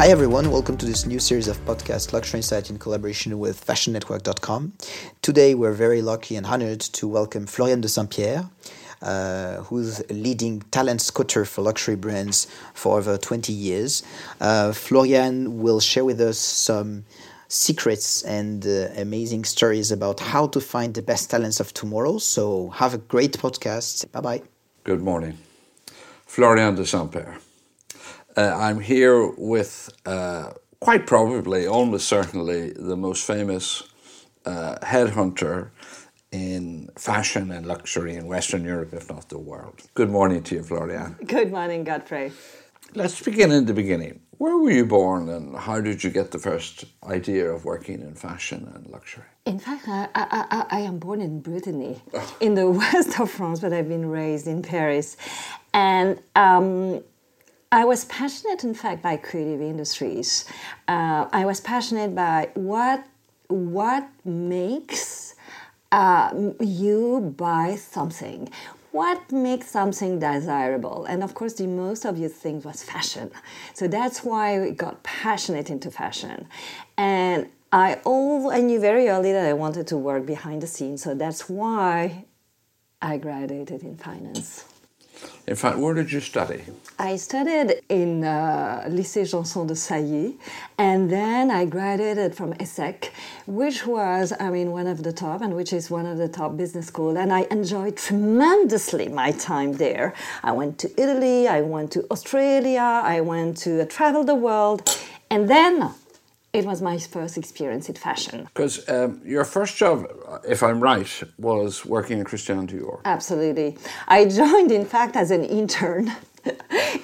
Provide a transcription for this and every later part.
Hi everyone, welcome to this new series of podcast Luxury Insight in collaboration with FashionNetwork.com. Today we're very lucky and honored to welcome Floriane de Saint-Pierre, uh, who's a leading talent scouter for luxury brands for over 20 years. Uh, Floriane will share with us some secrets and uh, amazing stories about how to find the best talents of tomorrow. So have a great podcast. Bye bye. Good morning. Floriane de Saint-Pierre. Uh, I'm here with uh, quite probably, almost certainly, the most famous uh, headhunter in fashion and luxury in Western Europe, if not the world. Good morning to you, Floriane. Good morning, Godfrey. Let's begin in the beginning. Where were you born and how did you get the first idea of working in fashion and luxury? In fact, I, I, I am born in Brittany, oh. in the west of France, but I've been raised in Paris. And um, I was passionate, in fact, by creative industries. Uh, I was passionate by what what makes uh, you buy something. What makes something desirable? And of course, the most obvious thing was fashion. So that's why I got passionate into fashion. And I all I knew very early that I wanted to work behind the scenes. So that's why I graduated in finance. In fact, where did you study? I studied in uh, Lycée Janson de Sailly, and then I graduated from ESSEC, which was, I mean, one of the top, and which is one of the top business schools. And I enjoyed tremendously my time there. I went to Italy, I went to Australia, I went to uh, travel the world, and then it was my first experience in fashion. Because um, your first job, if I'm right, was working in Christian Dior. Absolutely. I joined, in fact, as an intern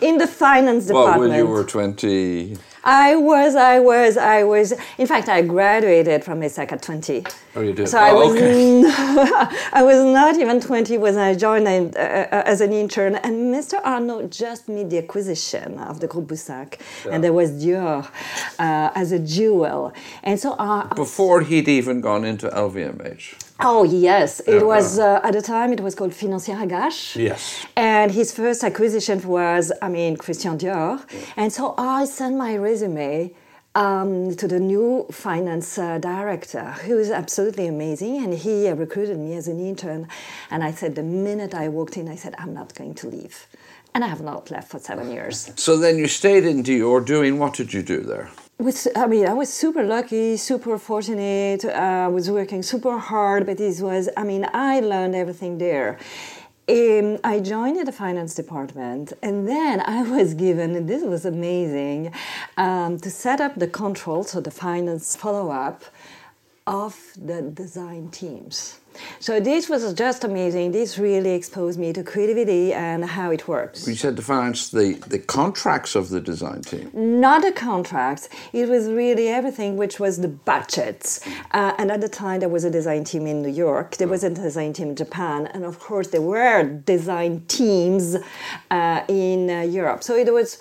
in the finance department. Well, when you were 20. I was, I was, I was. In fact, I graduated from ESSEC at 20. Oh, you did? So oh, I was, okay. I was not even 20 when I joined uh, uh, as an intern. And Mr. Arnault just made the acquisition of the Groupe Boussac. Yeah. And there was Dior uh, as a jewel. And so. Uh, Before he'd even gone into LVMH. Oh yes, it uh, was uh, at the time it was called Financière Agache. Yes. And his first acquisition was, I mean, Christian Dior. And so I sent my resume um, to the new finance uh, director, who is absolutely amazing, and he uh, recruited me as an intern. And I said, the minute I walked in, I said, I'm not going to leave, and I have not left for seven years. So then you stayed in Dior doing what did you do there? I mean, I was super lucky, super fortunate. Uh, I was working super hard, but this was, I mean, I learned everything there. Um, I joined the finance department, and then I was given, and this was amazing, um, to set up the control, so the finance follow up of the design teams. So this was just amazing. This really exposed me to creativity and how it works. You said to finance the, the contracts of the design team. Not the contracts. It was really everything, which was the budgets. Uh, and at the time, there was a design team in New York. There was a design team in Japan, and of course, there were design teams uh, in uh, Europe. So it was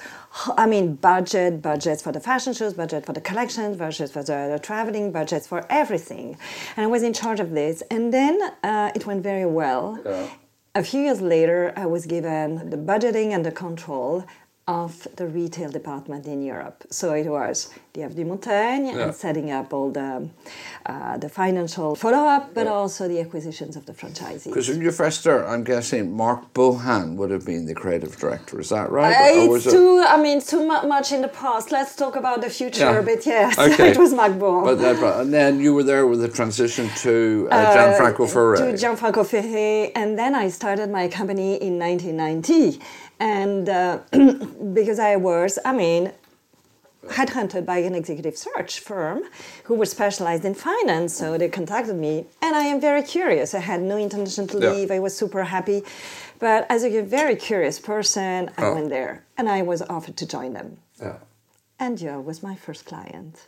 I mean, budget, budgets for the fashion shows, budget for the collections, budgets for the, the traveling, budgets for everything. And I was in charge of this. And then uh, it went very well. Yeah. A few years later, I was given the budgeting and the control of the retail department in Europe. So it was the Avenue Montaigne yeah. and setting up all the uh, the financial follow up, but yeah. also the acquisitions of the franchisees. Because when you first started, I'm guessing Marc Bohan would have been the creative director. Is that right? Uh, it's too. It... I mean, too much in the past. Let's talk about the future. Yeah. But yes, okay. it was Marc Bohan. But that, and then you were there with the transition to uh, uh Gianfranco Ferré. To Gianfranco Ferré, and then I started my company in 1990 and uh, because I was, I mean, headhunted by an executive search firm who were specialized in finance. So they contacted me, and I am very curious. I had no intention to leave. Yeah. I was super happy, but as a very curious person, I oh. went there, and I was offered to join them. Yeah. And Joe was my first client.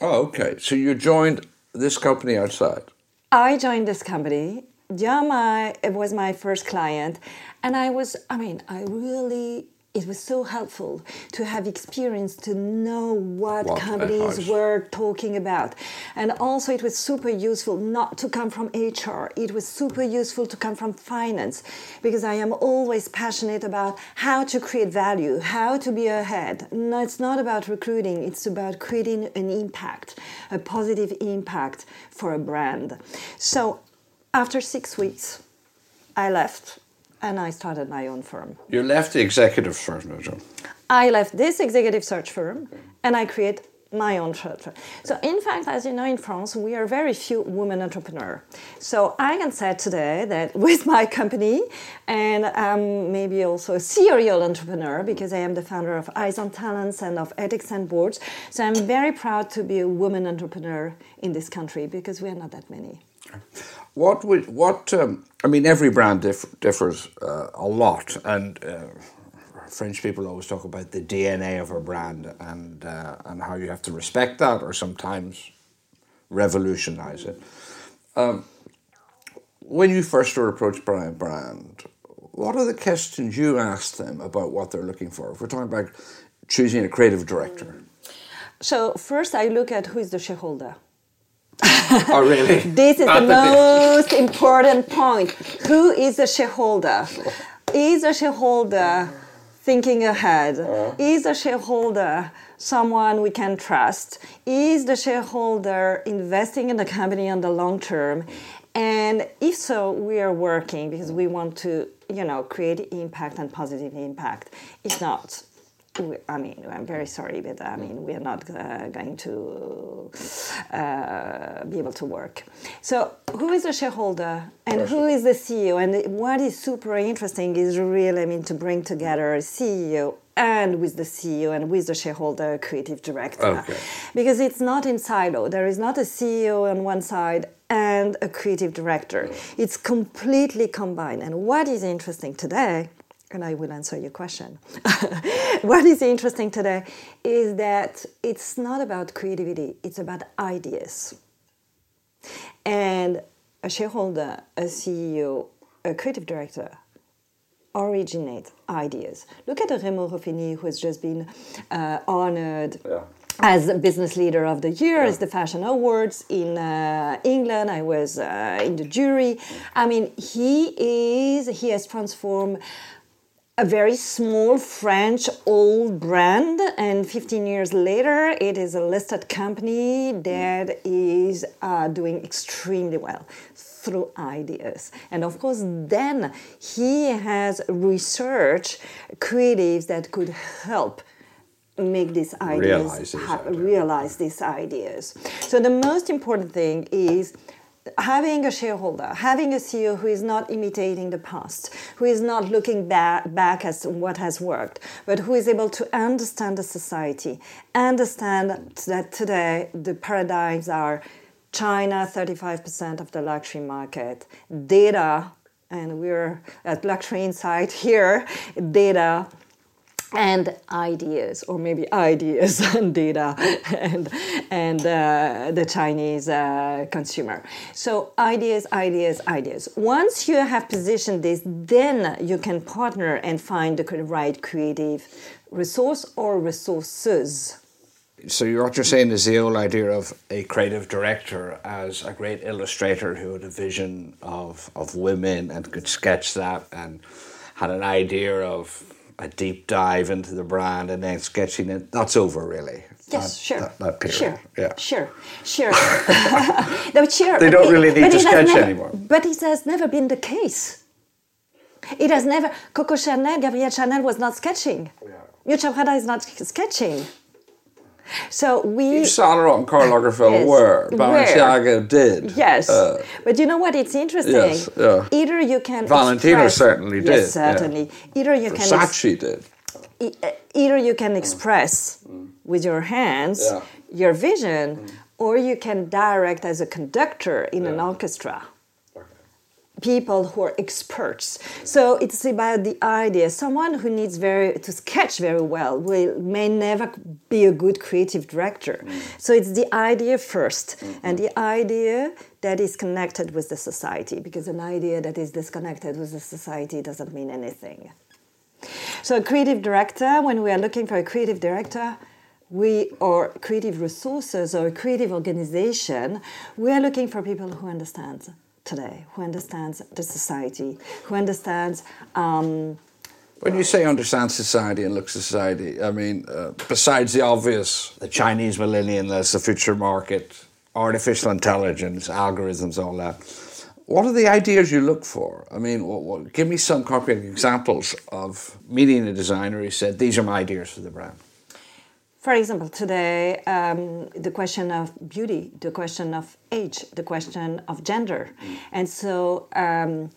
Oh, okay. So you joined this company outside. I joined this company. Dior was my first client, and I was, I mean, I really it was so helpful to have experience to know what, What, companies were talking about. And also, it was super useful not to come from HR, it was super useful to come from finance because I am always passionate about how to create value, how to be ahead. No, it's not about recruiting, it's about creating an impact, a positive impact for a brand. So, after six weeks, I left and I started my own firm. You left the executive search firm. I left this executive search firm and I create my own search firm. So in fact, as you know, in France, we are very few women entrepreneurs. So I can say today that with my company, and I'm maybe also a serial entrepreneur because I am the founder of Eyes on Talents and of Ethics and Boards. So I'm very proud to be a woman entrepreneur in this country because we are not that many. What would what? Um, I mean, every brand diff- differs uh, a lot, and uh, French people always talk about the DNA of a brand and uh, and how you have to respect that, or sometimes revolutionize it. Um, when you first were approached by a brand, what are the questions you ask them about what they're looking for? If we're talking about choosing a creative director, So first, I look at who is the shareholder. oh really? This is the most important point. Who is a shareholder? Is a shareholder thinking ahead? Uh-huh. Is a shareholder someone we can trust? Is the shareholder investing in the company on the long term? And if so, we are working because we want to, you know, create impact and positive impact. If not, we- I mean, I'm very sorry, but I mean, we are not uh, going to uh, be able to work. So, who is the shareholder and who is the CEO? And what is super interesting is really, I mean, to bring together a CEO and with the CEO and with the shareholder, creative director. Okay. Because it's not in silo. There is not a CEO on one side and a creative director. It's completely combined. And what is interesting today, and I will answer your question. what is interesting today is that it's not about creativity, it's about ideas. And a shareholder, a CEO, a creative director originate ideas. Look at Remo Ruffini, who has just been uh, honored Yeah. as business leader of the year as the fashion awards in uh, England. I was uh, in the jury. I mean, he is he has transformed a very small French old brand, and 15 years later, it is a listed company that is uh, doing extremely well through ideas. And of course, then he has researched creatives that could help make these ideas Realize these ideas. realize these ideas. So the most important thing is having a shareholder, having a CEO who is not imitating the past, who is not looking back, at what has worked, but who is able to understand the society, understand that today the paradigms are China, 35% of the luxury market, data, and we're at Luxury Insight here, data and ideas, or maybe ideas and data, and and uh, the Chinese uh, consumer. So ideas, ideas, ideas. Once you have positioned this, then you can partner and find the right creative resource or resources. So what you're saying is the old idea of a creative director as a great illustrator who had a vision of, of women and could sketch that and had an idea of a deep dive into the brand and then sketching it. That's over, really. Yes, That- sure. That, that period. Sure. Yeah. Sure. Sure. no, sure. They don't really need to sketch never- anymore. But it has never been the case. It has never. Coco Chanel, Gabrielle Chanel was not sketching. Miuccia Prada is not sketching. So we. Yves Saint Laurent and Karl Lagerfeld Yes. were. Balenciaga did. Yes, Uh, but you know what? It's interesting. Yes, yeah. Either you can. Valentino express- certainly did, Yes, yeah. certainly. Either you can. ex- Versace did. either you can express with your hands Yeah. your vision or you can direct as a conductor in an orchestra people who are experts. So it's about the idea. Someone who needs very to sketch very well will may never be a good creative director. Mm. So it's the idea 1st mm-hmm. and the idea that is connected with the society because an idea that is disconnected with the society doesn't mean anything. So, a creative director, when we are looking for a creative director, we or creative resources or a creative organization, we are looking for people who understand today, who understands the society, who understands. Um, when you say understand society and look society, I mean, uh, besides the obvious, the Chinese millennium as the future market, artificial intelligence, algorithms, all that. What are the ideas you look for? I mean, what, what, give me some concrete examples of meeting a designer who said, These are my ideas for the brand. For example, today, um, the question of beauty, the question of age, the question of gender. Mm. And so, um,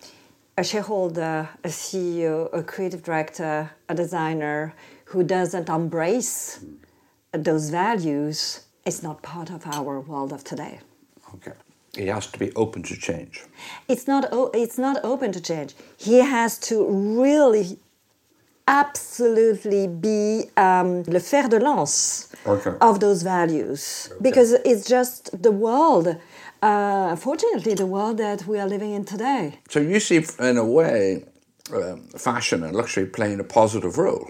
a shareholder, a CEO, a creative director, a designer who doesn't embrace those values is not part of our world of today. Okay. He has to be open to change. It's not, it's not open to change. He has to really absolutely be um, le fer de lance okay. of those values okay. because it's just the world uh, fortunately the world that we are living in today so you see in a way um, fashion and luxury playing a positive role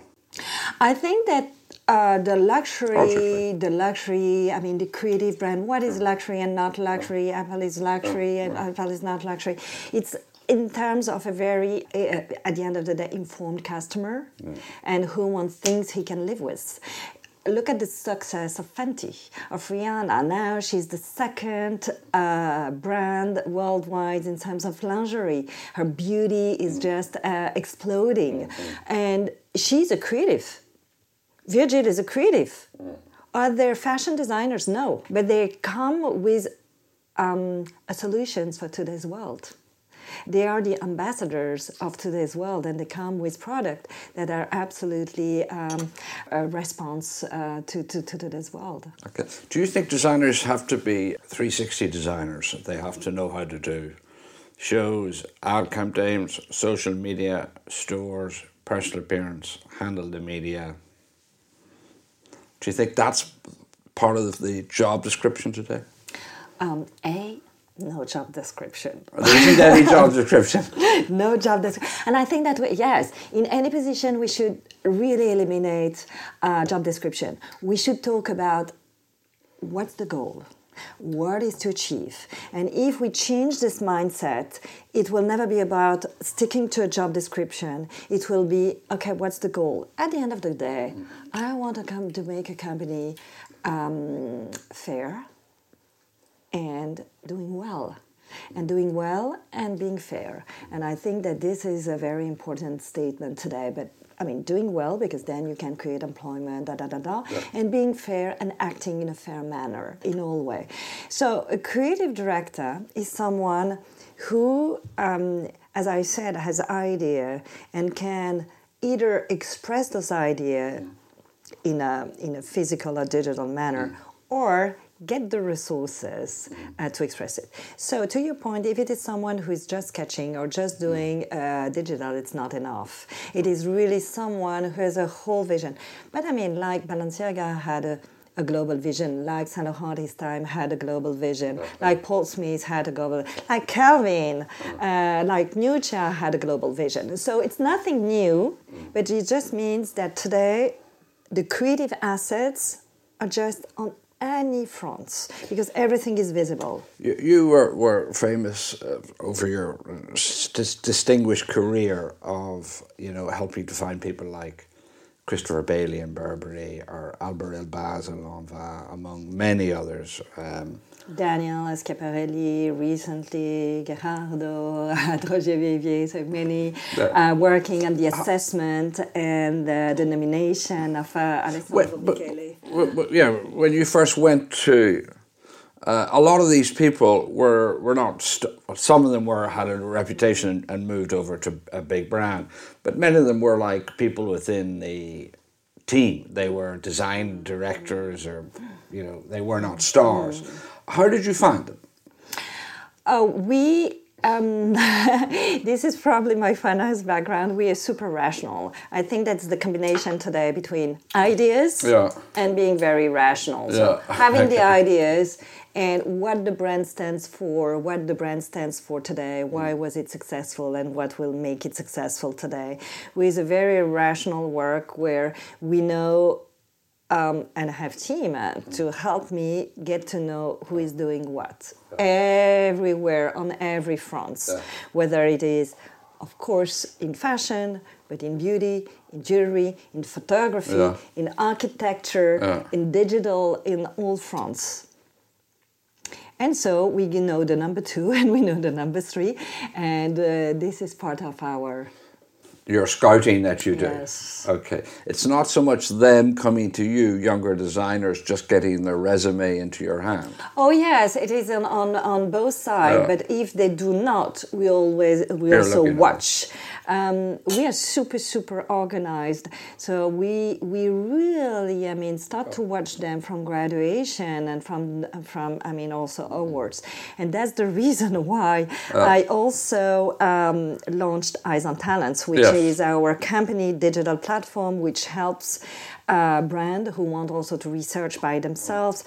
i think that uh, the luxury, the luxury. I mean, the creative brand. What is luxury and not luxury? Apple is luxury, and Apple is not luxury. It's in terms of a very, uh, at the end of the day, informed customer and who wants things he can live with look at the success of Fenty, of Rihanna. Now she's the second uh, brand worldwide in terms of lingerie. Her beauty is mm. just uh, exploding. Mm-hmm. And she's a creative. Virgil is a creative. Are there fashion designers? No. But they come with um, solutions for today's world. They are the ambassadors of today's world, and they come with products that are absolutely um, a response uh, to, to, to today's world. Okay. Do you think designers have to be 360 designers? They have to know how to do shows, ad campaigns, social media, stores, personal appearance, handle the media. Do you think that's part of the job description today? Um, a no job description. There isn't any job description. no job description. And I think that, we, yes, in any position, we should really eliminate uh, job description. We should talk about what's the goal? What is to achieve? And if we change this mindset, it will never be about sticking to a job description. It will be, okay, what's the goal? At the end of the day, I want to come to make a company um, fair, and doing well and doing well and being fair. And I think that this is a very important statement today. But I mean, doing well because then you can create employment, da da da da, yeah. and being fair and acting in a fair manner in all way. So a creative director is someone who, um, as I said, has idea and can either express those idea mm. in a in a physical or digital manner, mm. or get the resources uh, to express it. So, to your point, if it is someone who is just sketching or just doing uh, digital, it's not enough. It is really someone who has a whole vision. But I mean, like Balenciaga had a a global vision, like Saint Laurent this time had a global vision, like Paul Smith had a global, like Calvin, uh, like Miuccia had a global vision. So it's nothing new, but it just means that today the creative assets are just on any fronts because everything is visible. You, you were, were famous uh, over your dis distinguished career of you know helping to find people like Christopher Bailey and Burberry or Alber Elbaz and Lanvin, among many others. Um, Daniel Schiaparelli, recently Gherardo, Roger Vivier, so many uh, working on the assessment and uh, the nomination of uh, Alessandro well, Michele. But, but, yeah, when you first went to, uh, a lot of these people were were not. some of them were had a reputation and, and moved over to a big brand, but many of them were like people within the team. They were design directors, or you know, they were not stars. Mm. How did you find them? Oh, we um, this is probably my finance background. We are super rational. I think that's the combination today between ideas yeah. and being very rational. So yeah. having the ideas and what the brand stands for, what the brand stands for today, why was it successful, and what will make it successful today, with a very rational work where we know um, and I have team uh, to help me get to know who is doing what everywhere on every front, whether it is, of course, in fashion, but in beauty, in jewelry, in photography, Yeah. in architecture, Yeah. in digital, in all fronts. And so we know the number two and we know the number three, and uh, this is part of our Your scouting that you do. Yes. Okay. It's not so much them coming to you, younger designers, just getting their resume into your hand. Oh yes, it is on, on, on both sides. Yeah. But if they do not, we always we also watch. Um, we are super super organized, so we we really I mean start to watch them from graduation and from from I mean also awards, and that's the reason why I also um, launched Eyes on Talents, which Yes. is our company digital platform which helps uh, brand who want also to research by themselves,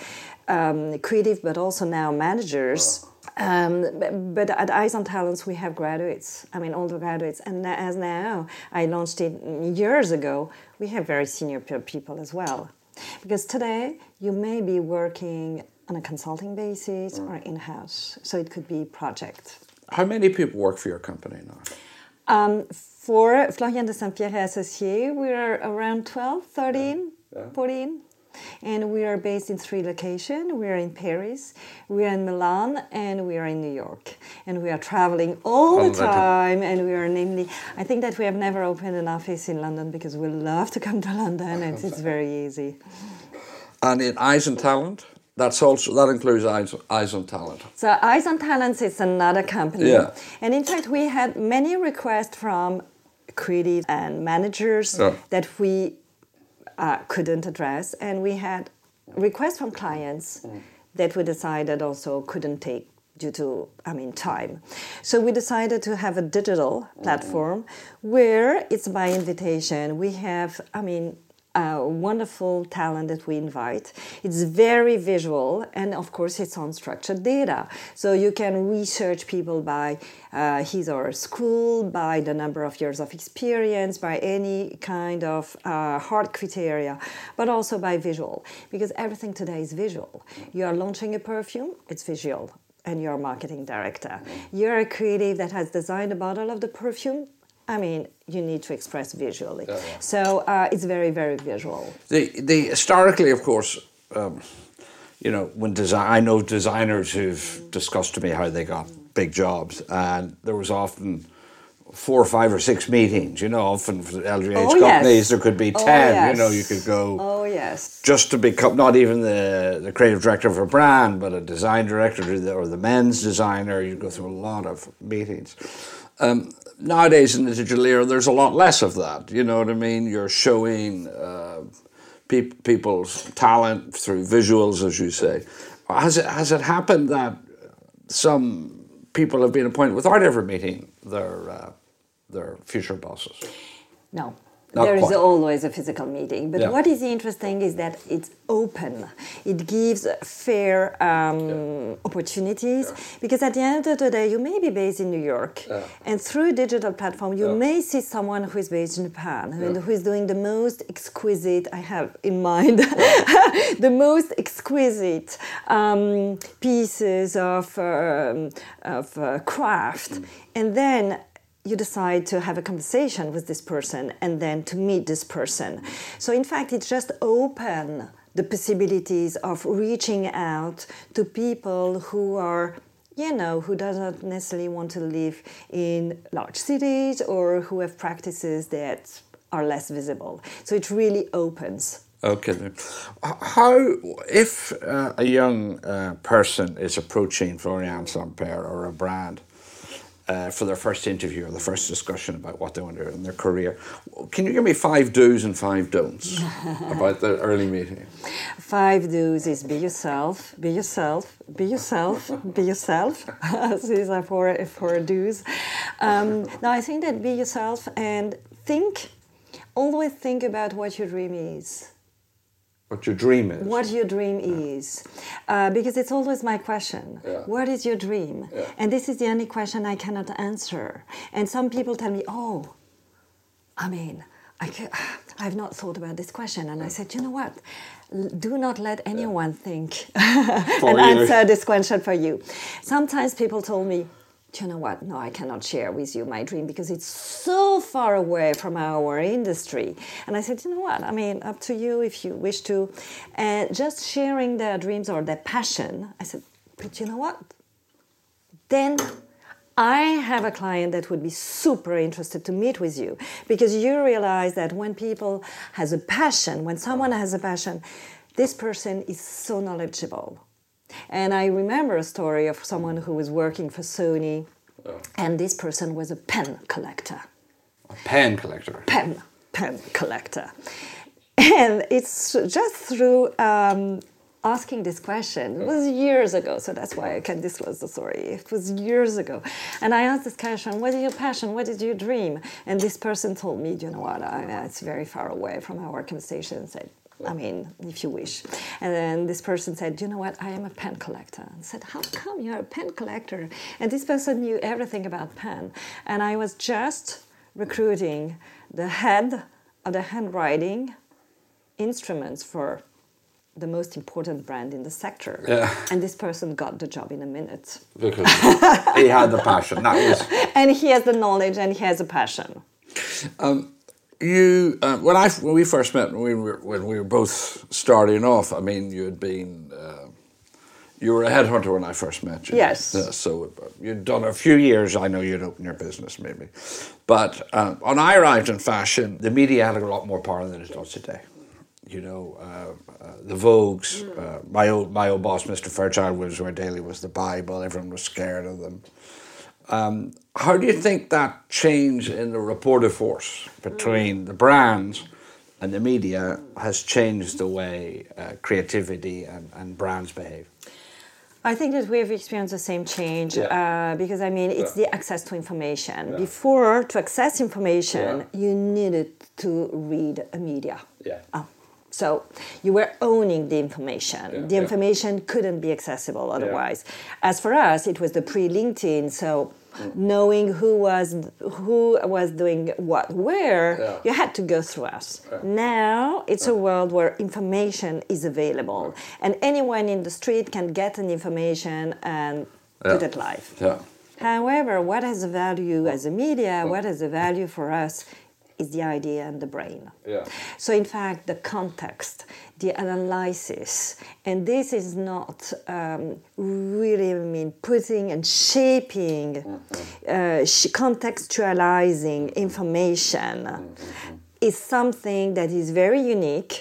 um, creative, but also now managers. Um, but, at Eyes on Talents, we have graduates. I mean, all the graduates. And as now, I launched it years ago, we have very senior people as well. Because today, you may be working on a consulting basis or in house. So it could be project. How many people work for your company now? Um, for Floriane de Saint Pierre Associé, we are around 12, 13, 14. And we are based in three locations. We are in Paris, we are in Milan, and we are in New York. And we are traveling all All the time. And we are namely, I think that we have never opened an office in London because we love to come to London and it's very easy. And in Eyes and Talent, that's also that includes Eyes, Eyes on Talent. So Eyes on Talents is another company. Yeah. And in fact, we had many requests from creative and managers Yeah. that we uh, couldn't address. And we had requests from clients that we decided also couldn't take due to, I mean, time. So we decided to have a digital platform where it's by invitation. We have, I mean, a wonderful talent that we invite. It's very visual, and of course, it's on structured data. So you can research people by uh, his or her school, by the number of years of experience, by any kind of uh, hard criteria, but also by visual, because everything today is visual. You are launching a perfume, it's visual. And you're a marketing director. You're a creative that has designed a bottle of the perfume. I mean, you need to express visually. So uh, it's very, very visual. The, the historically, of course, um, you know, when design, I know designers who've discussed to me how they got big jobs, and there was often four or five or six meetings. You know, often for the LVMH Oh, yes. companies there could be Oh, ten. You know, you could go Oh, yes. just to become not even the, the creative director of a brand, but a design director or the, or the men's designer. You go through a lot of meetings. Um, nowadays in the digital era, there's a lot less of that. You know what I mean? You're showing uh, peop people's talent through visuals, as you say. Has it has it happened that some people have been appointed without ever meeting their uh, their future bosses? No. Not There is quite. always a physical meeting. But Yeah. what is interesting is that it's open. It gives fair um, opportunities because at the end of the day, you may be based in New York, and through a digital platform, you may see someone who is based in Japan and who is doing the most exquisite. I have in mind the most exquisite um, pieces of um, of uh, craft, and then you decide to have a conversation with this person and then to meet this person. So in fact, it just open the possibilities of reaching out to people who are you know who doesn't necessarily want to live in large cities or who have practices that are less visible so it really opens Okay. How, if uh, a young uh, person is approaching Floriane Saint-Pierre or a brand uh, for their first interview or the first discussion about what they want to do in their career, can you give me five do's and five don'ts about the early meeting? Five do's is be yourself, be yourself, be yourself, be yourself. These are four, four do's. Um, now, I think that be yourself and think, always think about what your dream is. What your dream is. what your dream is uh, because it's always my question Yeah. what is your dream Yeah. and this is the only question i cannot answer and some people tell me oh i mean I I've not thought about this question, and I said, you know what? Do not let anyone think and you. answer this question for you. Sometimes people told me, "Do you know what? No, I cannot share with you my dream because it's so far away from our industry. And I said, you know what? I mean, up to you if you wish to. And just sharing their dreams or their passion, I said, but you know what? Then I have a client that would be super interested to meet with you because you realize that when people has a passion, when someone has a passion, this person is so knowledgeable. And I remember a story of someone who was working for Sony, and this person was a pen collector. A pen collector. pen pen collector. And it's just through um, asking this question. It was years ago so that's why i can disclose the story. It was years ago. And i asked this question what is your passion? What is your dream? And this person told me you know what? I, it's very far away from our conversation. Said I mean, if you wish. And then this person said, You know what? I am a pen collector. I said, How come you're a pen collector? And this person knew everything about pen. And I was just recruiting the head of the handwriting instruments for the most important brand in the sector. Yeah. And this person got the job in a minute. Because he had the passion. That was And he has the knowledge and he has a passion. Um, you. Uh, when I when we first met, when we were when we were both starting off. I mean, you had been. Uh, you were a headhunter when I first met you. Yes. Yeah, so uh, you'd done a few years. I know you'd opened your business, maybe. But uh, when I arrived in fashion, the media had a lot more power than it does today. You know, uh, uh, the Vogues. Uh, my old my old boss, Mr. Fairchild, was Wear Daily was the Bible. Everyone was scared of them. Um, how do you think that change in the reporter force between the brands and the media has changed the way uh, creativity and, and brands behave? I think that we've experienced the same change Yeah. uh, because I mean it's Yeah. the access to information. Before, to access information, Yeah. you needed to read a media. Yeah. Uh, so you were owning the information. Yeah, the yeah. information couldn't be accessible otherwise. As for us, it was the pre-LinkedIn, so Mm. knowing who was who was doing what where, Yeah. you had to go through us. Now it's a world where information is available, and anyone in the street can get an information and put it live. Yeah. However, what has a value as a media, what has a value for us is the idea and the brain. Yeah. So, in fact, the context, the analysis, and this is not um, really, I mean, putting and shaping, uh, sh- contextualizing information is something that is very unique.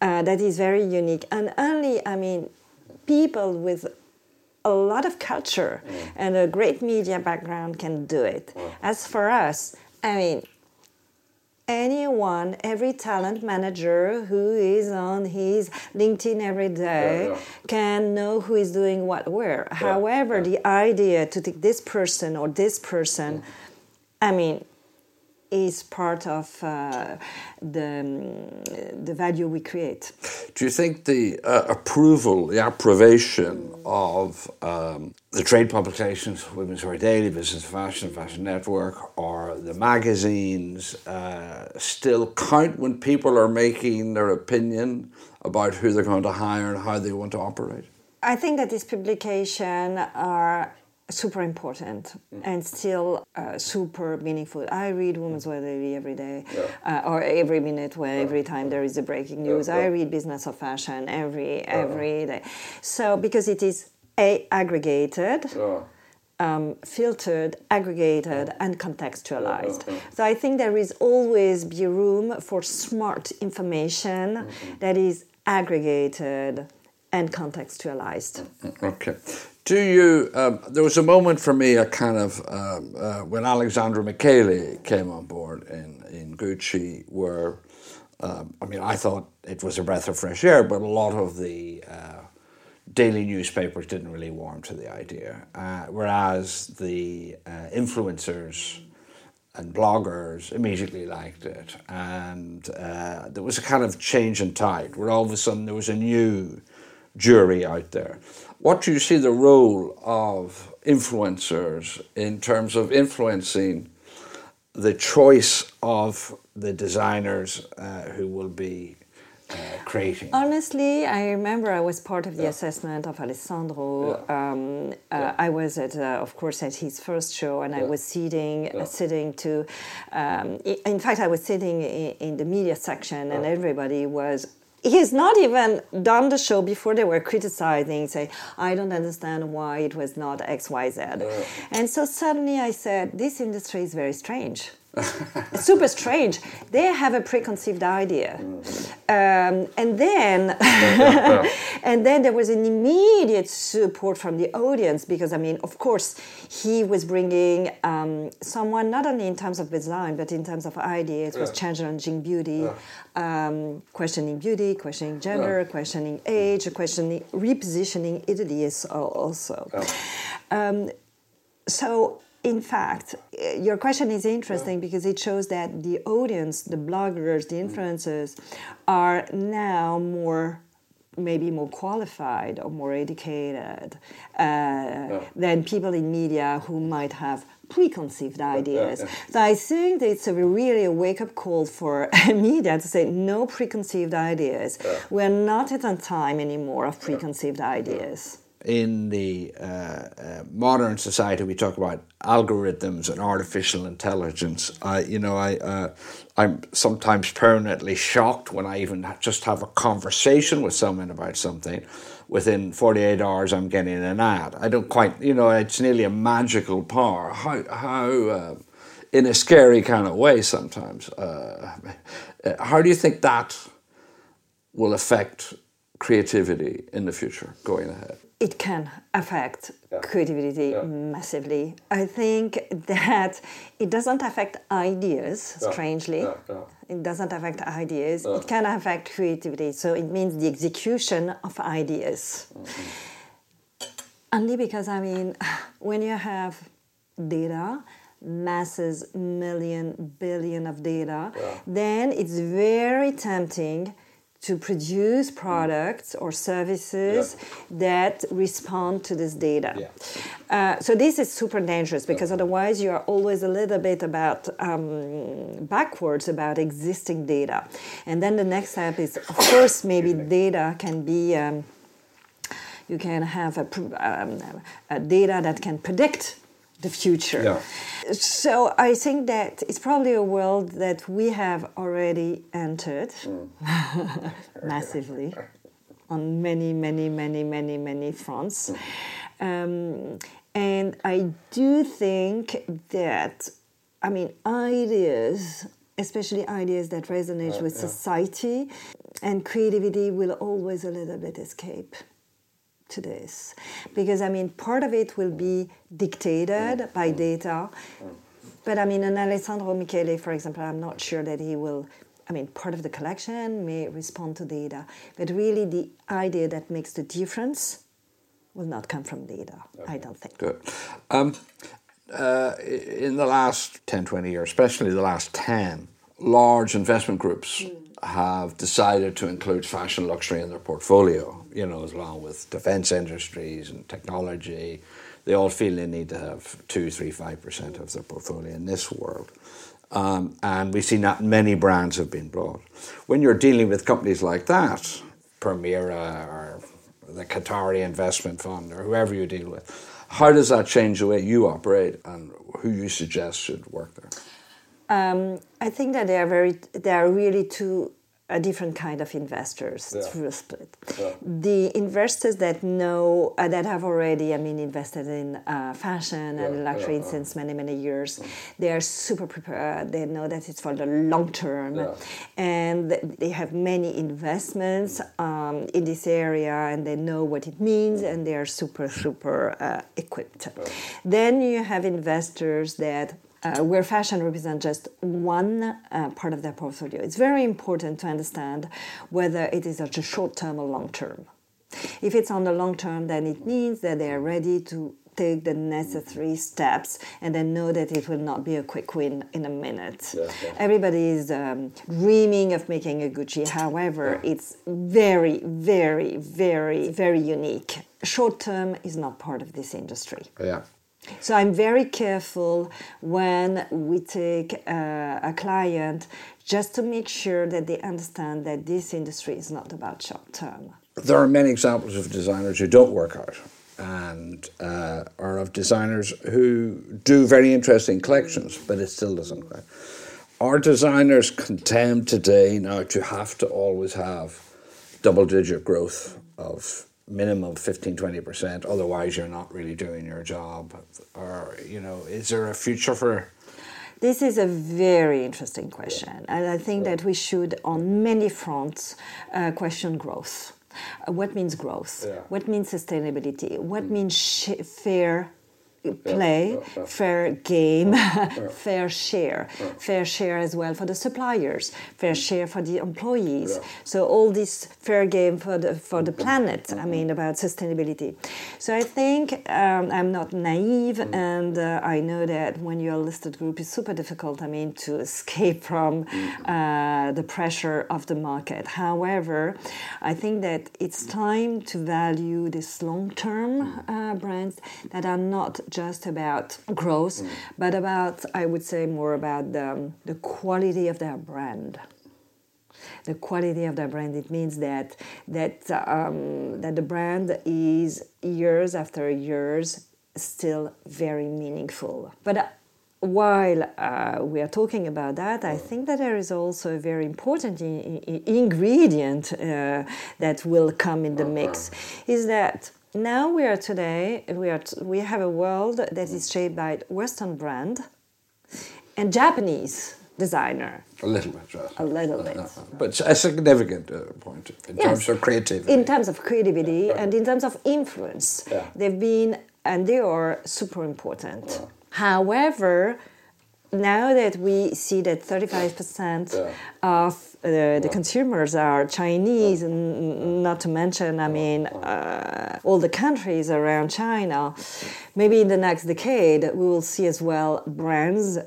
Uh, that is very unique, and only, I mean, people with a lot of culture and a great media background can do it. As for us, I mean, anyone, every talent manager who is on his LinkedIn every day Yeah, yeah. can know who is doing what where. However, the idea to take this person or this person, I mean, is part of uh, the, um, the value we create. Do you think the uh, approval, the approbation of um, the trade publications, Women's Wear Daily, Business Fashion, Fashion Network, or the magazines uh, still count when people are making their opinion about who they're going to hire and how they want to operate? I think that these publications are super important and still uh, super meaningful. I read Women's Wear Daily every day, uh, or every minute, where every time there is a breaking news. I read Business of Fashion every every day. So because it is a aggregated. Um, filtered, aggregated, and contextualized. So I think there is always be room for smart information that is aggregated and contextualized. Okay. Do you? Um, there was a moment for me, a kind of um, uh, when Alessandro Michele came on board in in Gucci, where um, I mean, I thought it was a breath of fresh air, but a lot of the uh, daily newspapers didn't really warm to the idea, uh, whereas the uh, influencers and bloggers immediately liked it, and uh, there was a kind of change in tide where all of a sudden there was a new jury out there. What do you see the role of influencers in terms of influencing the choice of the designers uh, who will be uh, creating? Honestly, I remember I was part of the yeah. assessment of Alessandro. Yeah. Um, uh, yeah. I was at, uh, of course, at his first show, and I was sitting, uh, sitting to. Um, in fact, I was sitting in, in the media section, and everybody was he's not even done the show before they were criticizing say i don't understand why it was not xyz uh. and so suddenly i said this industry is very strange super strange. They have a preconceived idea, um, and then and then there was an immediate support from the audience because I mean, of course, he was bringing um, someone not only in terms of design but in terms of ideas, yeah. was challenging beauty, yeah. um, questioning beauty, questioning gender, yeah. questioning age, questioning repositioning Italy also. Um, so in fact, your question is interesting because it shows that the audience, the bloggers, the influencers, are now more maybe more qualified or more educated uh, yeah. than people in media who might have preconceived ideas. Yeah, yeah. So I think it's a really a wake up call for media to say no preconceived ideas. We're not at a time anymore of preconceived ideas in the uh, uh, modern society, we talk about algorithms and artificial intelligence. I, you know, I, uh, I'm sometimes permanently shocked when I even just have a conversation with someone about something. Within 48 hours, I'm getting an ad. I don't quite, you know, it's nearly a magical power. How, how uh, in a scary kind of way sometimes. Uh, uh, how do you think that will affect creativity in the future going ahead? it can affect yeah. creativity yeah. massively. I think that it doesn't affect ideas, yeah. strangely. It doesn't affect ideas. It can affect creativity. So it means the execution of ideas. Mm-hmm. Only because, I mean, when you have data, masses, million, billion of data, then it's very tempting to produce products or services yeah. that respond to this data. Yeah. Uh, so this is super dangerous because otherwise you are always a little bit about um, backwards about existing data. And then the next step is, of course, maybe data can be. Um, you can have a, um, a data that can predict the future. Yeah. So I think that it's probably a world that we have already entered mm. massively on many, many, many, many, many fronts. Mm. Um, and I do think that, I mean, ideas, especially ideas that resonate uh, with yeah. society and creativity, will always a little bit escape to this. Because I mean part of it will be dictated mm. by data. Mm. but I mean an Alessandro Michele for example I'm not sure that he will I mean part of the collection may respond to data. But really the idea that makes the difference will not come from data okay. I don't think. Good. Um, uh, in the last 10 20 years especially the last 10 large investment groups mm have decided to include fashion luxury in their portfolio, you know, as along with defense industries and technology. They all feel they need to have two, three, five percent of their portfolio in this world. Um, and we've seen that many brands have been bought. When you're dealing with companies like that, Permira or the Qatari Investment Fund or whoever you deal with, how does that change the way you operate and who you suggest should work there? Um, I think that they are very, they are really two a different kind of investors. It's real split. Yeah. The investors that know uh, that have already, I mean, invested in uh, fashion yeah. and luxury yeah. since many many years, they are super prepared. They know that it's for the long term, and they have many investments um, in this area, and they know what it means, and they are super super uh, equipped. Then you have investors that uh, where fashion represents just one uh, part of their portfolio. It's very important to understand whether it is a short term or long term. If it's on the long term, then it means that they are ready to take the necessary steps and then know that it will not be a quick win in a minute. Yeah, yeah. Everybody is um, dreaming of making a Gucci. However, it's very, very, very, very unique. Short term is not part of this industry. Yeah. So I'm very careful when we take uh, a client just to make sure that they understand that this industry is not about short term. There are many examples of designers who don't work out and uh, or of designers who do very interesting collections, but it still doesn't work. Are designers condemned today now to have to always have double digit growth of minimum 15 20% otherwise you're not really doing your job or you know is there a future for This is a very interesting question, and I think that we should, on many fronts, uh, question growth. Uh, what means growth? Yeah. What means sustainability? What means sh- fair play, fair game, fair share, fair share as well for the suppliers, fair share for the employees. So all this fair game for the for the planet. I mean about sustainability. So I think um, I'm not naive, and uh, I know that when you're a listed group, it's super difficult. I mean to escape from uh, the pressure of the market. However, I think that it's time to value these long-term uh, brands that are not just about growth, but about I would say more about the, the quality of their brand the quality of the brand. It means that that um, that the brand is years after years still very meaningful. But uh, while uh, we are talking about that, I think that there is also a very important ingredient uh, that will come in the mix. Is that now we are today we are t- we have a world that is mm. shaped by Western brand and Japanese designer. a little bit yes. A little uh, bit. Uh, uh, but a significant uh, point in Yes. terms of creativity in terms of creativity and in terms of influence Yeah. they've been and they are super important however now that we see that 35% Yeah. of the consumers are Chinese, and not to mention, I mean, uh, all the countries around China, maybe in the next decade, we will see as well brands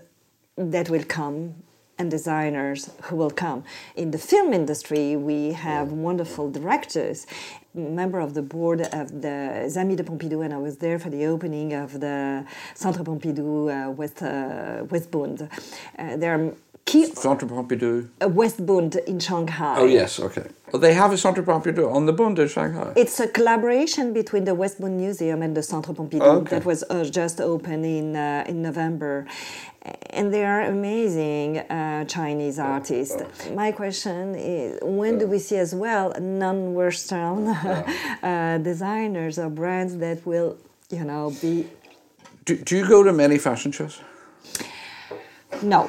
that will come and designers who will come. In the film industry, we have wonderful directors. Member of the board of the Amis de Pompidou, and I was there for the opening of the Centre Pompidou uh, West uh, West Bund. Uh, there are key Centre Pompidou uh, West Bund in Shanghai. oh yes okay well they have a Centre Pompidou on the Bund in Shanghai It's a collaboration between the West Bund Museum and the Centre Pompidou Okay. that was uh, just opened in uh, in November, and they are amazing uh, Chinese artists. My question is, when do we see as well non-Western uh, designers or brands that will, you know, be do, do you go to many fashion shows no.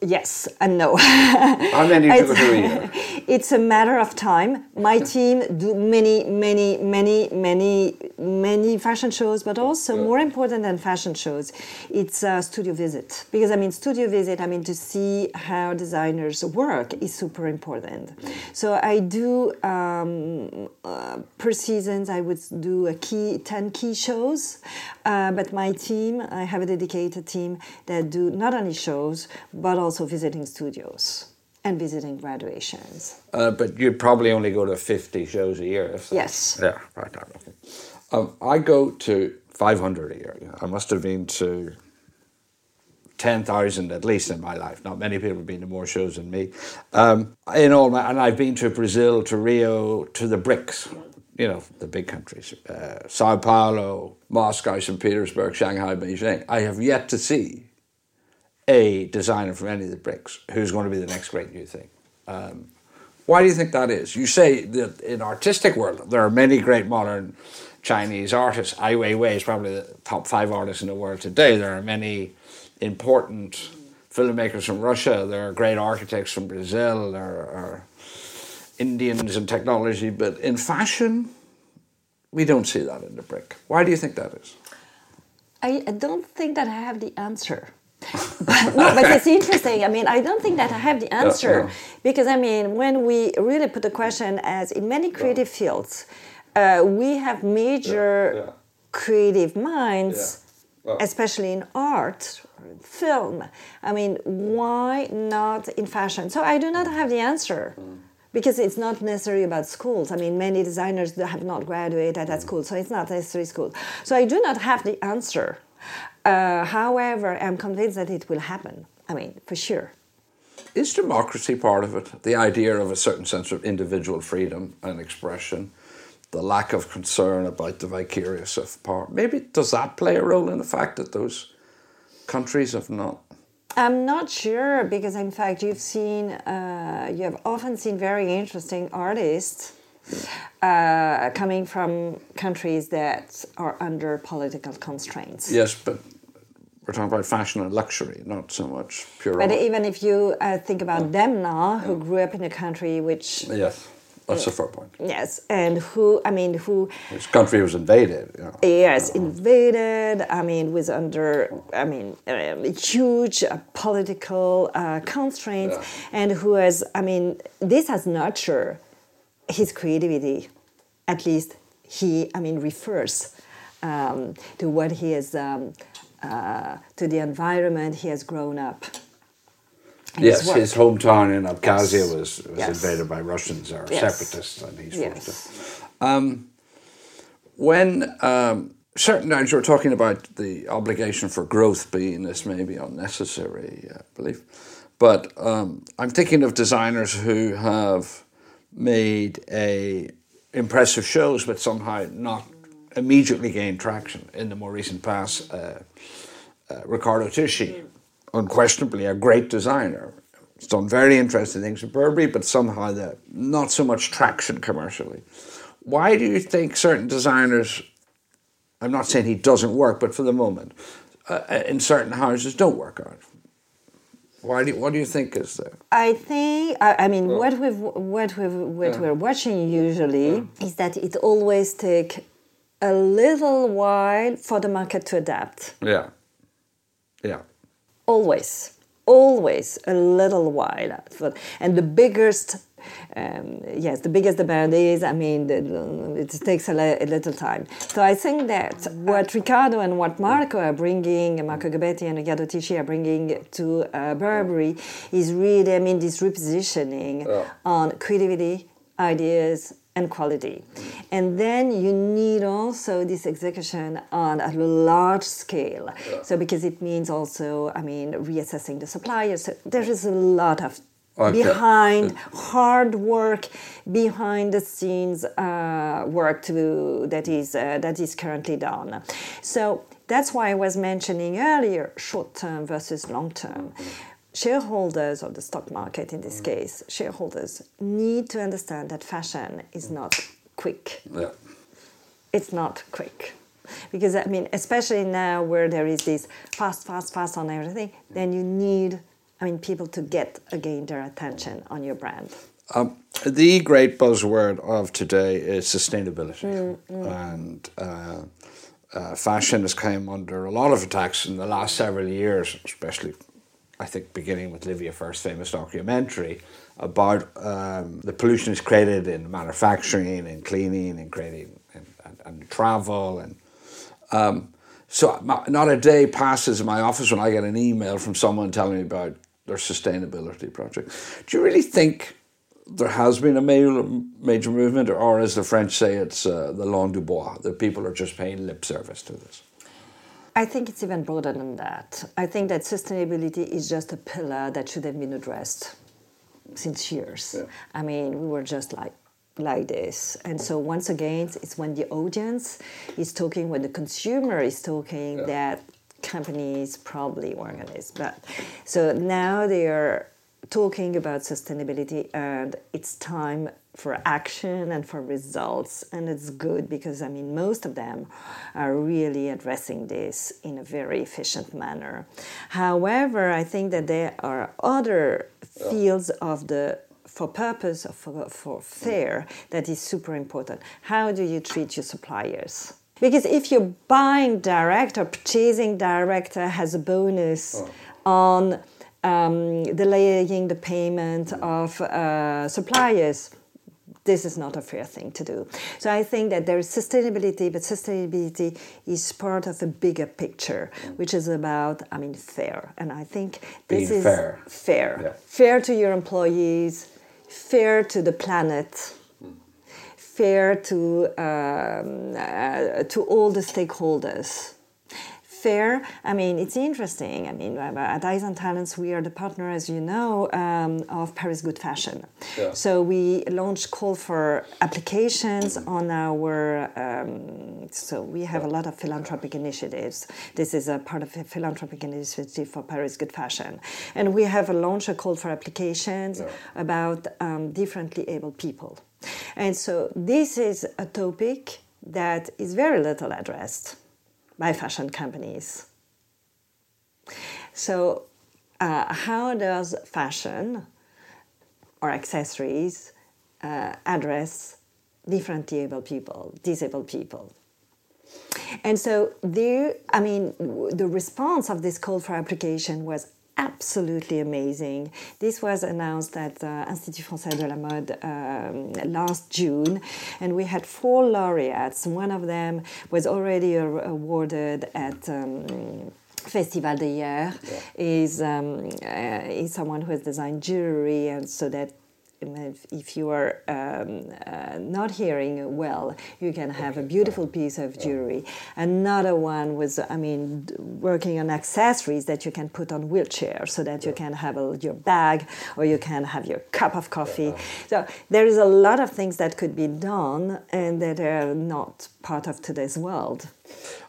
Yes and no. how many do you go to a year it's a matter of time. My team do many, many, many, many, many fashion shows, but also more important than fashion shows, it's a studio visit. Because I mean, studio visit, I mean, to see how designers work is super important. So I do um, uh, per seasons. I would do a key ten key shows, uh, but my team, I have a dedicated team that do not only shows but also visiting studios and visiting graduations. uh, but you probably only go to 50 shows a year if. Yes. yeah right right, okay um, I go to 500 a year I must have been to 10,000 at least in my life. Not many people have been to more shows than me. Um, in all, my, and I've been to Brazil, to Rio, to the BRICS, you know, the big countries, uh, Sao Paulo, Moscow, St. Petersburg, Shanghai, Beijing. I have yet to see a designer from any of the BRICS who's going to be the next great new thing. Um, why do you think that is? You say that in artistic world there are many great modern Chinese artists. Ai Weiwei is probably the top five artists in the world today. There are many important filmmakers from Russia. There are great architects from Brazil. There are Indians in technology, but in fashion, we don't see that in the BRIC. Why do you think that is? I, I don't think that I have the answer. But, no, but it's interesting. I mean, I don't think that I have the answer yeah. because I mean, when we really put the question as in many creative fields, uh, we have major yeah. creative minds, Yeah. Well- especially in art, film. I mean, why not in fashion? So I do not have the answer. Because it's not necessarily about schools. I mean, many designers have not graduated at school, so it's not necessarily school. So I do not have the answer. Uh, however, I'm convinced that it will happen. I mean, for sure. Is democracy part of it? The idea of a certain sense of individual freedom and expression, the lack of concern about the vicarious of power. Maybe does that play a role in the fact that those countries have not? I'm not sure because, in fact, you've seen, uh, you have often seen very interesting artists uh, coming from countries that are under political constraints. Yes, but we're talking about fashion and luxury, not so much pure. But even if you uh, think about them now, who grew up in a country which, yes, that's a fair point. yes, and who, I mean, who This country was invaded. You know. Yes, invaded. I mean, was under, I mean, uh, huge uh, political uh, constraints, Yeah. and who has, I mean, this has nurtured his creativity. At least he, I mean, refers um, to what he has, um, uh, to the environment he has grown up. Yes, work. his hometown in Abkhazia Yes. was, was Yes. invaded by Russians or Yes. separatists, and he's Yes. forced to. when um, certain times you were talking about the obligation for growth being this maybe unnecessary uh, belief, but um, I'm thinking of designers who have made a impressive shows, but somehow not immediately gained traction in the more recent past. Uh, uh, Riccardo Tisci, unquestionably a great designer. He's done very interesting things with Burberry, but somehow the, not so much traction commercially. Why do you think certain designers, I'm not saying he doesn't work, but for the moment, uh, in certain houses don't work out? Why do you, what do you think is there? I think I, I mean what we've what we've what we're watching usually is that it always take a little while for the market to adapt. Yeah. Yeah. Always, always a little while. And the biggest, um, yes, the biggest demand is. I mean, the, it takes a, a little time. So I think that what Riccardo and what Marco are bringing, Marco Gobbetti and Riccardo Tisci are bringing to uh, Burberry is really, I mean, this repositioning Yeah. on creativity, ideas, and quality. And then you need also this execution on a large scale. So because it means also, I mean, reassessing the suppliers. So there is a lot of Okay. behind hard work, behind the scenes uh, work to, that is uh, that is currently done. So that's why I was mentioning earlier short term versus long term. Shareholders of the stock market, in this case, shareholders need to understand that fashion is not quick. Yeah. it's not quick. Because i mean especially now where there is this fast fast fast on everything then you need i mean people to get again their attention on your brand. Um, the great buzzword of today is sustainability, and uh, uh, fashion has come under a lot of attacks in the last several years, especially, I think, beginning with Livia Firth's famous documentary about um, the pollution is created in manufacturing and cleaning and creating and, and, and travel and um, so not a day passes in my office when I get an email from someone telling me about their sustainability project. Do you really think there has been a major, major movement, or, or as the French say, it's uh, the langue du bois, that people are just paying lip service to this? I think it's even broader than that. I think that sustainability is just a pillar that should have been addressed since years. I mean we were just like like this. And so once again it's when the audience is talking when the consumer is talking that companies probably on this. But so now they are talking about sustainability and it's time for action and for results. And it's good because i mean most of them are really addressing this in a very efficient manner. However i think that there are other fields of the for purpose of for, for fair that is super important. How do you treat your suppliers? Because if you're buying direct or purchasing direct uh, has a bonus on um, delaying the payment of uh, suppliers this is not a fair thing to do. So I think that there is sustainability, but sustainability is part of a bigger picture, which is about, I mean, fair. And I think this Being is fair. fair. Yeah. Fair to your employees, fair to the planet, fair to, um, uh, to all the stakeholders fair. I mean, it's interesting. I mean, uh, at Eyes on Talents, we are the partner, as you know, um, of Paris Good Fashion. Yeah. So we launched call for applications on our. Um, so we have a lot of philanthropic initiatives. This is a part of a philanthropic initiative for Paris Good Fashion, and we have launched a call for applications Yeah. about um, differently able people. And so this is a topic that is very little addressed by fashion companies. So, uh, how does fashion or accessories uh, address differently able people, disabled people? And so there, I mean, the response of this call for application was absolutely amazing. This was announced at the Institut Français de la Mode um, last June, and we had four laureates. One of them was already a- awarded at. Um, Festival de Hyères is um, uh, is someone who has designed jewelry, and so that if, if you are um, uh, not hearing well, you can have a beautiful piece of jewelry. Another one was, I mean, working on accessories that you can put on wheelchair, so that you can have a, your bag or you can have your cup of coffee. So there is a lot of things that could be done and that are not part of today's world.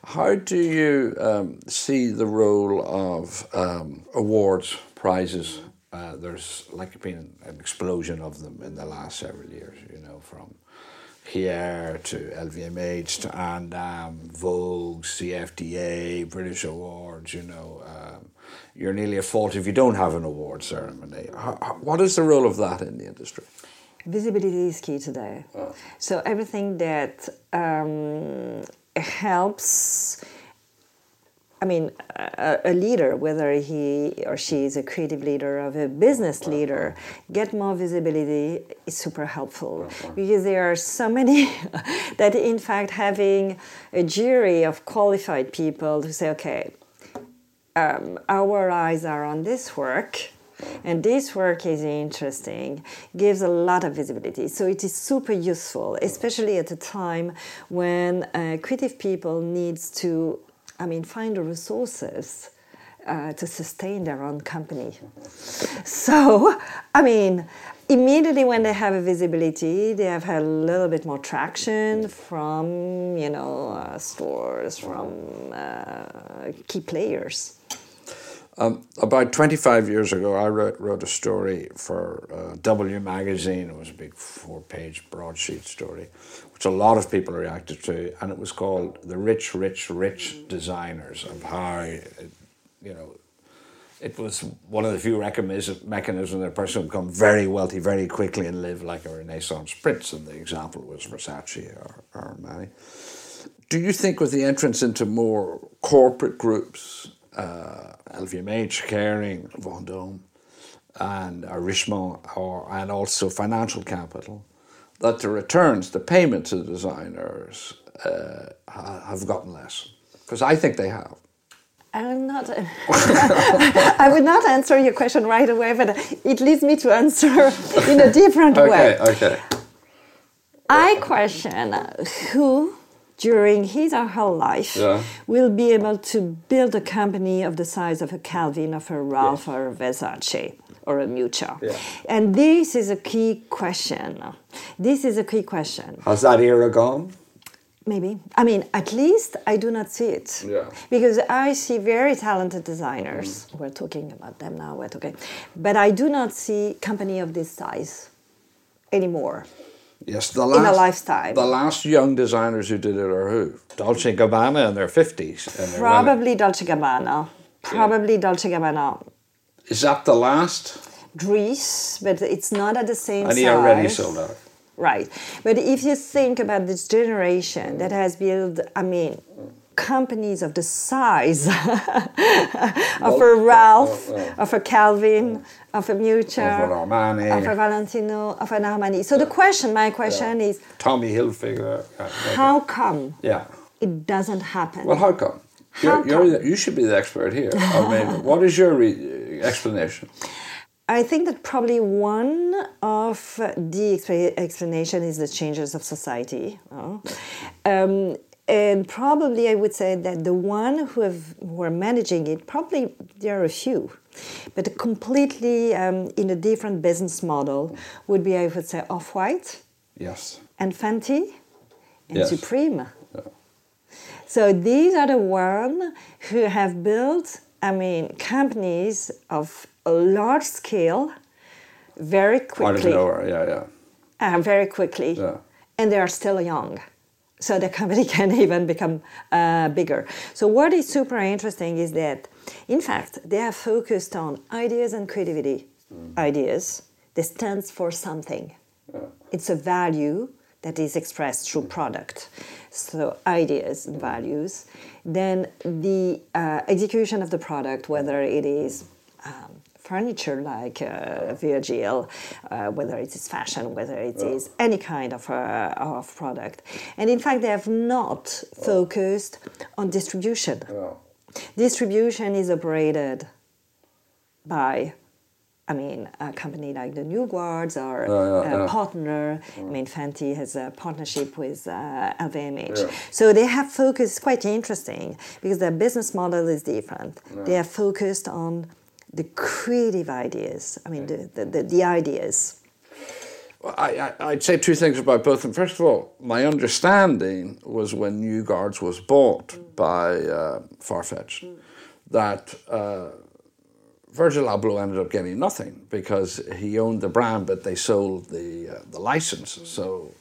How do you um, see the role of um, awards, prizes? Uh, there's like been an explosion of them in the last several years, you know, from Hyères to LVMH to Andam, Vogue, CFDA, British Awards, you know. Um, you're nearly at fault if you don't have an award ceremony. How, how- what is the role of that in the industry? Visibility is key today. So everything that um, helps, I mean, a, a leader, whether he or she is a creative leader or a business leader, get more visibility is super helpful. Because there are so many that, in fact, having a jury of qualified people who say, okay, um, our eyes are on this work and this work is interesting gives a lot of visibility. So it is super useful especially at a time when uh, creative people needs to i mean find the resources uh, to sustain their own company. So i mean immediately when they have a visibility they have had a little bit more traction from you know uh, stores from uh, key players. Um, about 25 years ago, I wrote, wrote a story for uh, W Magazine. It was a big four page broadsheet story, which a lot of people reacted to. And it was called The Rich, Rich, Rich Designers of how, it, you know, it was one of the few mechanisms that a person would become very wealthy very quickly and live like a Renaissance prince. And the example was Versace or, Armani. Do you think with the entrance into more corporate groups, uh, LVMH, Kering, Vendôme, and uh, Richemont, or, and also financial capital, that the returns, the payment to the designers uh, have gotten less? Because I think they have. I'm not. I would not answer your question right away, but it leads me to answer in a different way. Okay. Okay. I question who, during his or her life, Yeah. will be able to build a company of the size of a Calvin, of a Ralph, or a Versace, or a Miuccia. Yeah. And this is a key question. This is a key question. Has that era gone? Maybe. I mean, at least I do not see it. Yeah. Because I see very talented designers. Mm. We're talking about them now, we're talking. But I do not see company of this size anymore. Yes, the a last lifetime. The last young designers who did it are who? Dolce and Gabbana in their fifties. Probably Dolce & Gabbana. Probably Dolce & Gabbana. Is that the last? Dries, but it's not at the same And size. he already sold out. Right. But if you think about this generation that has built, I mean, companies of the size of a Ralph, of a Calvin, of a Miuccia, Of an Armani. of a Valentino, of an Armani. So the question, my question is, Tommy Hilfiger. how come Yeah. it doesn't happen? Well, how come? How You're, you're you should be the expert here. I mean, what is your re- explanation? I think that probably one of the explanation is the changes of society. uh, Um, and probably I would say that the one who, have, who are managing it, probably there are a few, but completely um, in a different business model would be, I would say, Off White Yes. and Fenty and Yes. Supreme. So these are the one who have built, I mean, companies of a large scale, very Quite quickly, lower. Yeah, yeah. uh, very quickly, Yeah. and they are still young. So the company can even become uh, bigger. So what is super interesting is that, in fact, they are focused on ideas and creativity. Ideas. They stands for something. It's a value that is expressed through product. So ideas and values. Then the uh, execution of the product, whether it is um, furniture like uh, VRGL, uh, whether it is fashion, whether it is any kind of, uh, of product. And in fact, they have not focused on distribution. Distribution is operated by, I mean, a company like the New Guards or yeah, a yeah. partner. I mean, Fenty has a partnership with uh, LVMH. Yeah. So they have focused, quite interesting, because their business model is different. They are focused on the creative ideas, I mean, the, the, the, the ideas. Well, I, I, I'd say two things about both of them. First of all, my understanding was when New Guards was bought by uh, Farfetch that uh, Virgil Abloh ended up getting nothing because he owned the brand, but they sold the uh, the license, so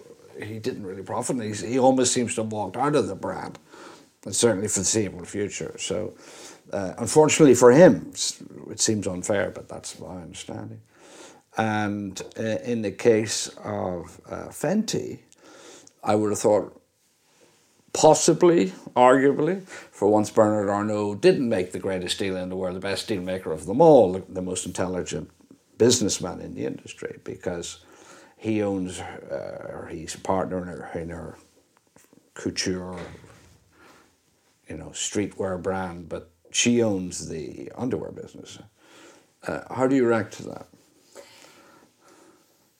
he didn't really profit. And he's, he almost seems to have walked out of the brand, and certainly for the foreseeable future. So, uh, unfortunately for him, it seems unfair, but that's my understanding. And uh, in the case of uh, Fenty, I would have thought possibly, arguably, for once Bernard Arnault didn't make the greatest deal in the world, the best deal maker of them all, the, the most intelligent businessman in the industry, because he owns, uh, or he's a partner in her, in her couture, you know, streetwear brand, but she owns the underwear business. Uh, how do you react to that?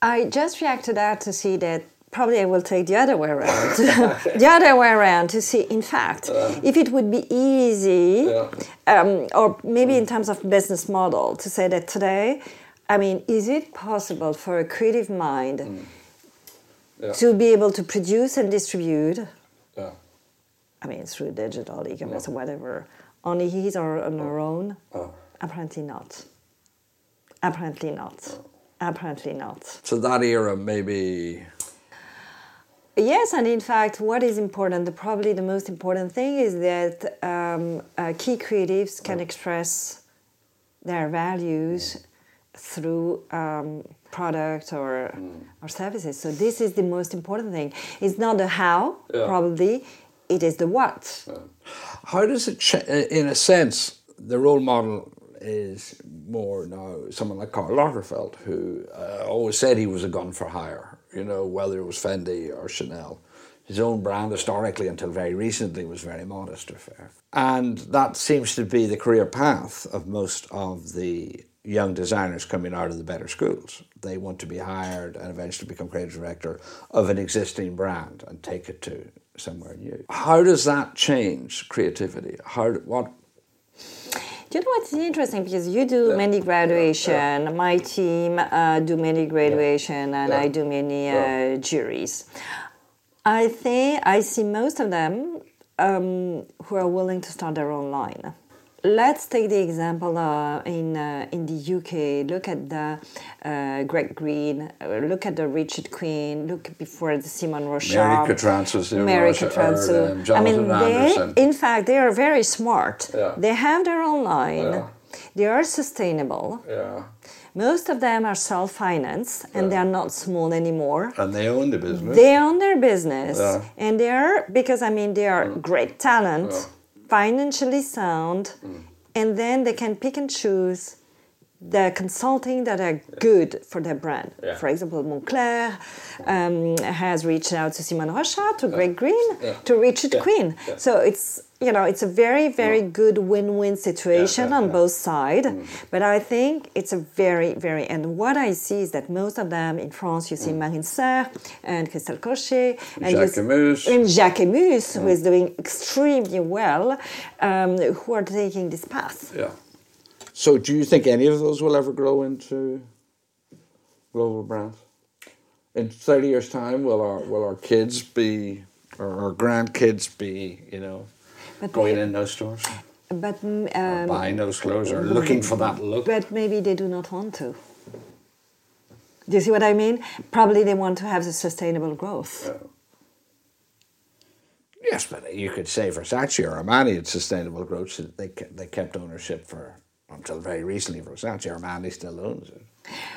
I just react to that to see that probably I will take the other way around. the other way around to see, in fact, if it would be easy, um, or maybe in terms of business model, to say that today, I mean, is it possible for a creative mind Yeah. to be able to produce and distribute? Yeah. I mean, through digital e-commerce or whatever, on his or on her own? Apparently not. Apparently not. Apparently not. So that era maybe Yes, and in fact, what is important, the, probably the most important thing is that um, uh, key creatives can express their values through um, product or, or services. So this is the most important thing. It's not the how, Yeah. probably, it is the what. How does it, cha- in a sense, the role model is more now someone like Karl Lagerfeld, who uh, always said he was a gun for hire, you know, whether it was Fendi or Chanel. His own brand, historically, until very recently, was very modest affair. And that seems to be the career path of most of the young designers coming out of the better schools. They want to be hired and eventually become creative director of an existing brand and take it to somewhere new. How does that change creativity? How what Do you know what's interesting? Because you do many graduation, my team uh, do many graduation, and I do many uh, juries. I think I see most of them um, who are willing to start their own line. Let's take the example uh, in uh, in the UK. Look at the uh, Craig Green. Uh, look at the Richard Quinn. Look before the Simone Rocha. Mary Katrantzou, the Mary Rocha- Katrantzou. or, um, I mean, they, in fact, they are very smart. Yeah. They have their own line. Yeah. They are sustainable. yeah, Most of them are self-financed and they are not small anymore. And they own the business. They own their business, Yeah. and they are because I mean they are great talent, financially sound, and then they can pick and choose the consulting that are good for their brand. Yeah. For example, Moncler um, has reached out to Simone Rocha, to Craig Green, to Richard Yeah. Quinn. Yeah. So it's you know it's a very very good win-win situation yeah, on yeah. both sides. Mm-hmm. But I think it's a very very and what I see is that most of them in France you see mm. Marine Serre and Christelle Kocher and you Jacques s- Emus. and Jacques Emus, who mm. is doing extremely well, um, who are taking this path. Yeah. So, do you think any of those will ever grow into global brands? In thirty years' time, will our will our kids be, or our grandkids be, you know, But going in those stores, But mm, um, buying those clothes, or looking for that look? but maybe they do not want to. Do you see what I mean? Probably they want to have the sustainable growth. Yes, but you could say Versace or Armani had sustainable growth. so They they kept ownership for until very recently. For Versace, Armani still owns it.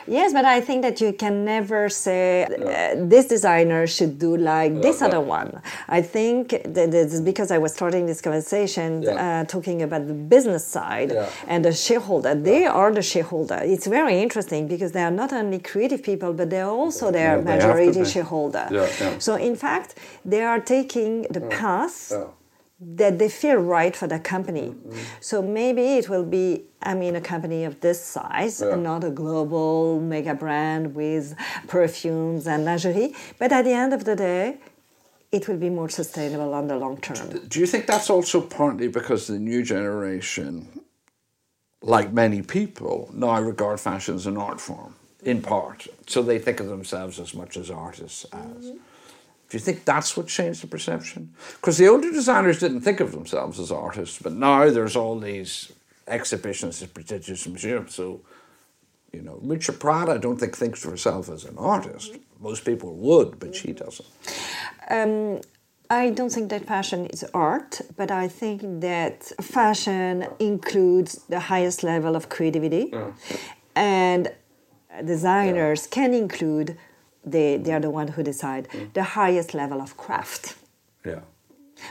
Yes, but I think that you can never say uh, this designer should do like this other one. I think that it's because I was starting this conversation Yeah. uh, talking about the business side Yeah. and the shareholder. They are the shareholder. It's very interesting because they are not only creative people, but they are also their majority shareholder. So in fact, they are taking the path. That they feel right for the company. Mm-hmm. So maybe it will be, I mean, a company of this size, Yeah. and not a global mega brand with perfumes and lingerie. But at the end of the day, it will be more sustainable on the long term. Do you think that's also partly because the new generation, like many people, now regard fashion as an art form, in part? So they think of themselves as much as artists as. Do you think that's what changed the perception? Because the older designers didn't think of themselves as artists, but now there's all these exhibitions at prestigious museums. So, you know, Richard Prada, I don't think thinks of herself as an artist. Most people would, but she doesn't. Um, I don't think that fashion is art, but I think that fashion includes the highest level of creativity, and designers can include. They, they are the one who decide the highest level of craft. Yeah.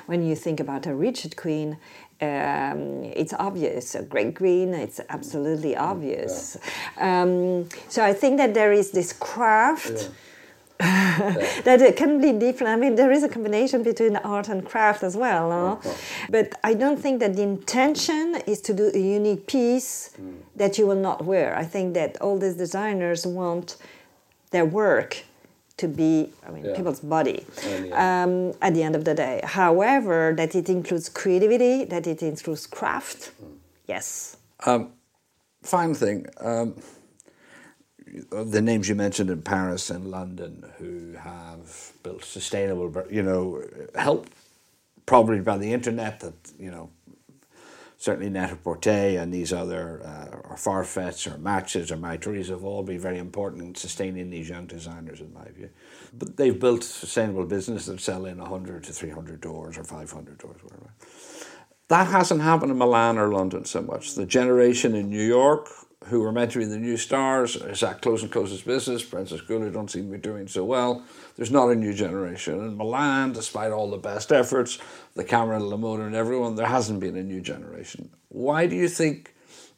When you think about a Richard Quinn, um, it's obvious. A Craig Green, it's absolutely obvious. Um, so I think that there is this craft that it can be different. I mean, there is a combination between art and craft as well, no? but I don't think that the intention is to do a unique piece that you will not wear. I think that all these designers want their work to be, I mean, Yeah. people's body yeah. um, at the end of the day. However, that it includes creativity, that it includes craft, yes. Fine thing, um, the names you mentioned in Paris and London who have built sustainable, you know, help probably by the internet that, you know, certainly Net-a-Porter and these other, uh, or Farfetch or Matches or Mytheresa have all been very important in sustaining these young designers in my view. But they've built sustainable businesses that sell in 100 to 300 doors or 500 doors, whatever. That hasn't happened in Milan or London so much. The generation in New York who were meant to be the new stars, Zach Close and Close's business, Francis Gula don't seem to be doing so well. There's not a new generation. In Milan, despite all the best efforts, the camera, the Lamona and everyone, there hasn't been a new generation. Why do you think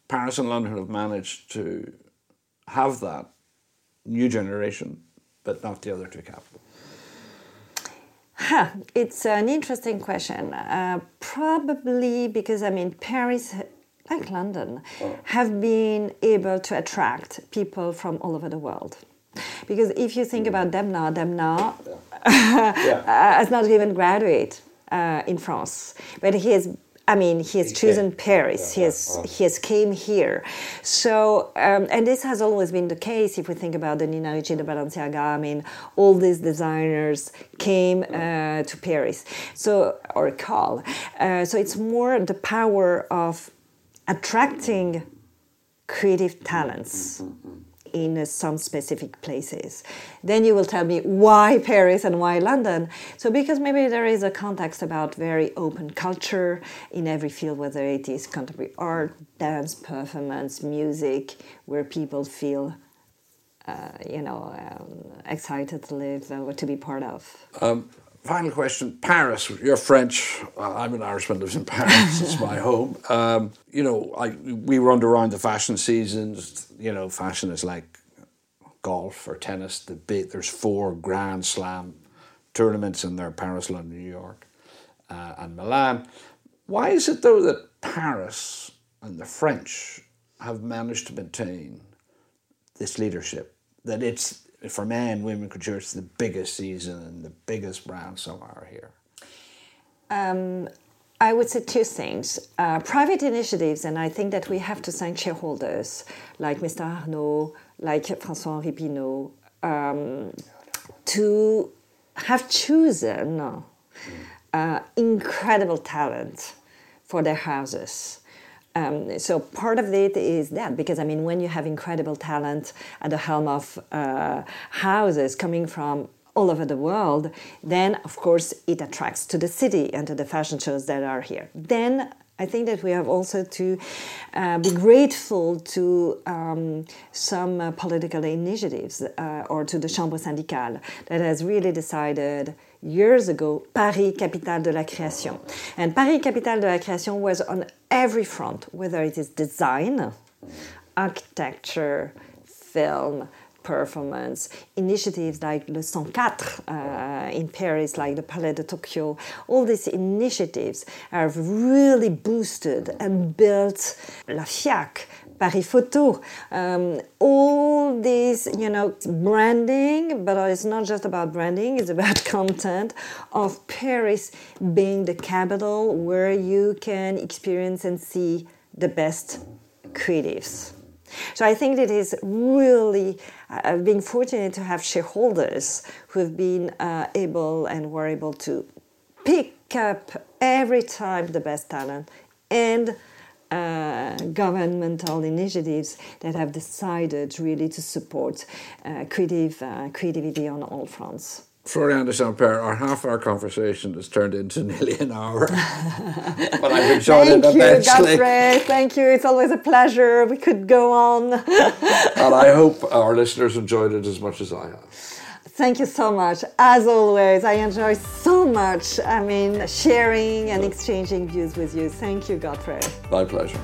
Paris and London have managed to have that new generation, but not the other two capitals? Huh, it's an interesting question. Uh, probably because I mean Paris, like London, have been able to attract people from all over the world. Because if you think about Demna, Demna uh, has not even graduate uh, in France, but he has. I mean, he has chosen Paris. He has he has came here. So, um, and this has always been the case. If we think about the Nina Ricci, the Balenciaga, I mean, all these designers came uh, to Paris. So, or Karl. Uh, so it's more the power of attracting creative talents in uh, some specific places. Then you will tell me why Paris and why London. So, because maybe there is a context about very open culture in every field, whether it is contemporary art, dance, performance, music, where people feel. Uh, you know, um, excited to live uh, to be part of. Um, final question Paris, you're French. I'm an Irishman, lives in Paris, it's my home. Um, you know, I, we run around the fashion seasons. You know, fashion is like golf or tennis. The big, there's four Grand Slam tournaments in there Paris, London, New York, uh, and Milan. Why is it, though, that Paris and the French have managed to maintain this leadership? That it's for men, women couture, it's the biggest season and the biggest brand somewhere here? Um, I would say two things. Uh, private initiatives, and I think that we have to thank shareholders like Mr. Arnault, like François Henri Pinault, um, to have chosen uh, incredible talent for their houses. Um, so part of it is that because I mean when you have incredible talent at the helm of uh, houses coming from all over the world, then of course it attracts to the city and to the fashion shows that are here. Then I think that we have also to uh, be grateful to um, some uh, political initiatives uh, or to the Chambre syndicale that has really decided years ago Paris, capitale de la création. And Paris, capitale de la création was on every front, whether it is design, architecture, film, performance, initiatives like Le 104 uh, in Paris, like the Palais de Tokyo, all these initiatives have really boosted and built La FIAC, Paris Photo, um, all these, you know, branding, but it's not just about branding, it's about content of Paris being the capital where you can experience and see the best creatives. So I think it is really uh, being fortunate to have shareholders who have been uh, able and were able to pick up every time the best talent and uh, governmental initiatives that have decided really to support uh, creative uh, creativity on all fronts. Floriane de Saint-Pierre, our half hour conversation has turned into nearly an hour. but I've enjoyed Thank it you, immensely. Godfrey. Thank you. It's always a pleasure. We could go on. and I hope our listeners enjoyed it as much as I have. Thank you so much. As always, I enjoy so much. I mean, sharing and exchanging views with you. Thank you, Godfrey. My pleasure.